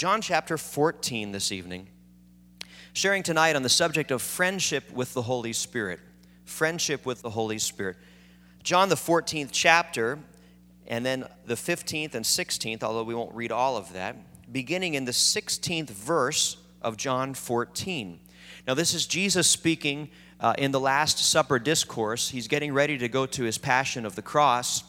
John chapter 14 this evening, sharing tonight on the subject of friendship with the Holy Spirit. Friendship with the Holy Spirit. John, the 14th chapter, and then the 15th and 16th, although we won't read all of that, beginning in the 16th verse of John 14. Now, this is Jesus speaking uh, in the Last Supper discourse. He's getting ready to go to his passion of the cross.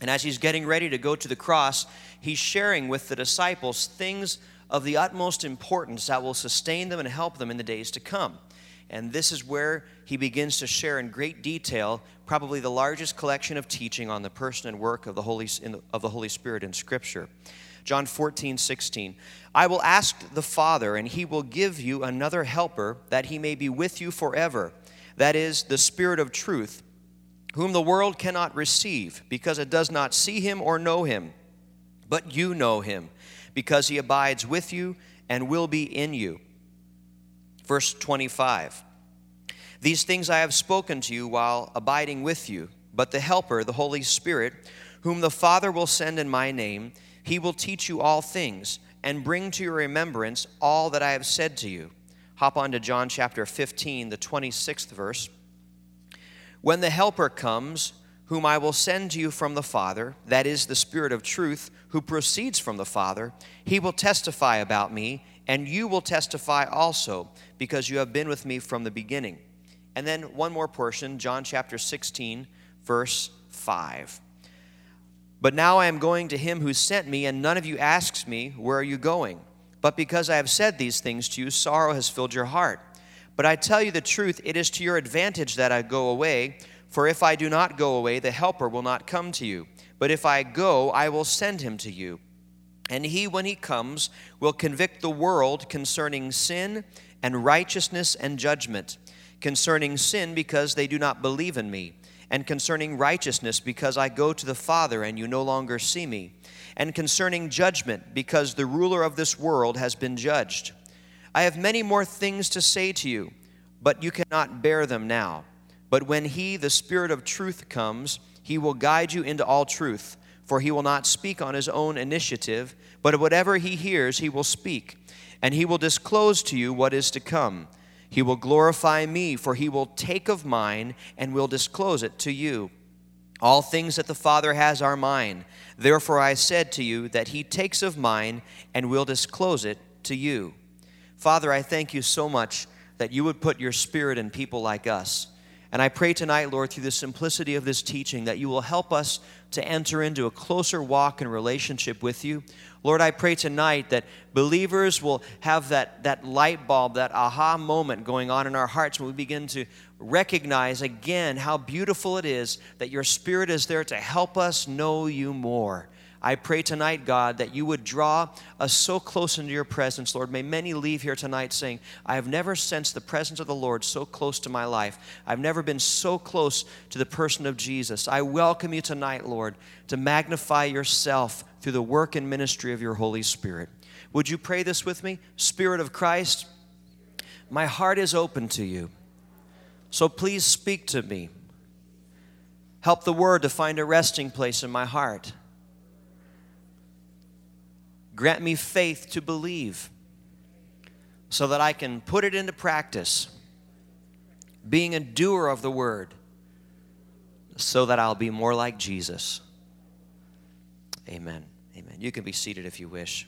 And as he's getting ready to go to the cross, he's sharing with the disciples things of the utmost importance that will sustain them and help them in the days to come. And this is where he begins to share in great detail probably the largest collection of teaching on the person and work of the Holy, of the Holy Spirit in Scripture. John 14, 16. I will ask the Father, and he will give you another helper, that he may be with you forever. That is, the Spirit of truth, whom the world cannot receive, because it does not see him or know him. But you know him, because he abides with you and will be in you. Verse 25. These things I have spoken to you while abiding with you, but the Helper, the Holy Spirit, whom the Father will send in my name, he will teach you all things and bring to your remembrance all that I have said to you. Hop on to John chapter 15, the 26th verse. When the Helper comes, whom I will send to you from the Father, that is the Spirit of truth, who proceeds from the Father, he will testify about me, and you will testify also, because you have been with me from the beginning. And then one more portion, John chapter 16, verse 5. But now I am going to him who sent me, and none of you asks me, Where are you going? But because I have said these things to you, sorrow has filled your heart. But I tell you the truth, it is to your advantage that I go away. For if I do not go away, the Helper will not come to you. But if I go, I will send him to you. And he, when he comes, will convict the world concerning sin and righteousness and judgment. Concerning sin, because they do not believe in me and concerning righteousness, because I go to the Father and you no longer see me, and concerning judgment, because the ruler of this world has been judged. I have many more things to say to you, but you cannot bear them now. But when He, the Spirit of truth, comes, He will guide you into all truth, for He will not speak on His own initiative, but whatever He hears, He will speak, and He will disclose to you what is to come. He will glorify me, for he will take of mine and will disclose it to you. All things that the Father has are mine. Therefore I said to you that he takes of mine and will disclose it to you. Father, I thank you so much that you would put your spirit in people like us. And I pray tonight, Lord, through the simplicity of this teaching, that you will help us to enter into a closer walk and relationship with you. Lord, I pray tonight that believers will have that, that light bulb, that aha moment going on in our hearts when we begin to recognize again how beautiful it is that your Spirit is there to help us know you more. I pray tonight, God, that you would draw us so close into your presence, Lord. May many leave here tonight saying, I have never sensed the presence of the Lord so close to my life. I've never been so close to the person of Jesus. I welcome you tonight, Lord, to magnify yourself through the work and ministry of your Holy Spirit. Would you pray this with me? Spirit of Christ, my heart is open to you. So please speak to me. Help the word to find a resting place in my heart. Grant me faith to believe so that I can put it into practice, being a doer of the word, so that I'll be more like Jesus. Amen. Amen. You can be seated if you wish.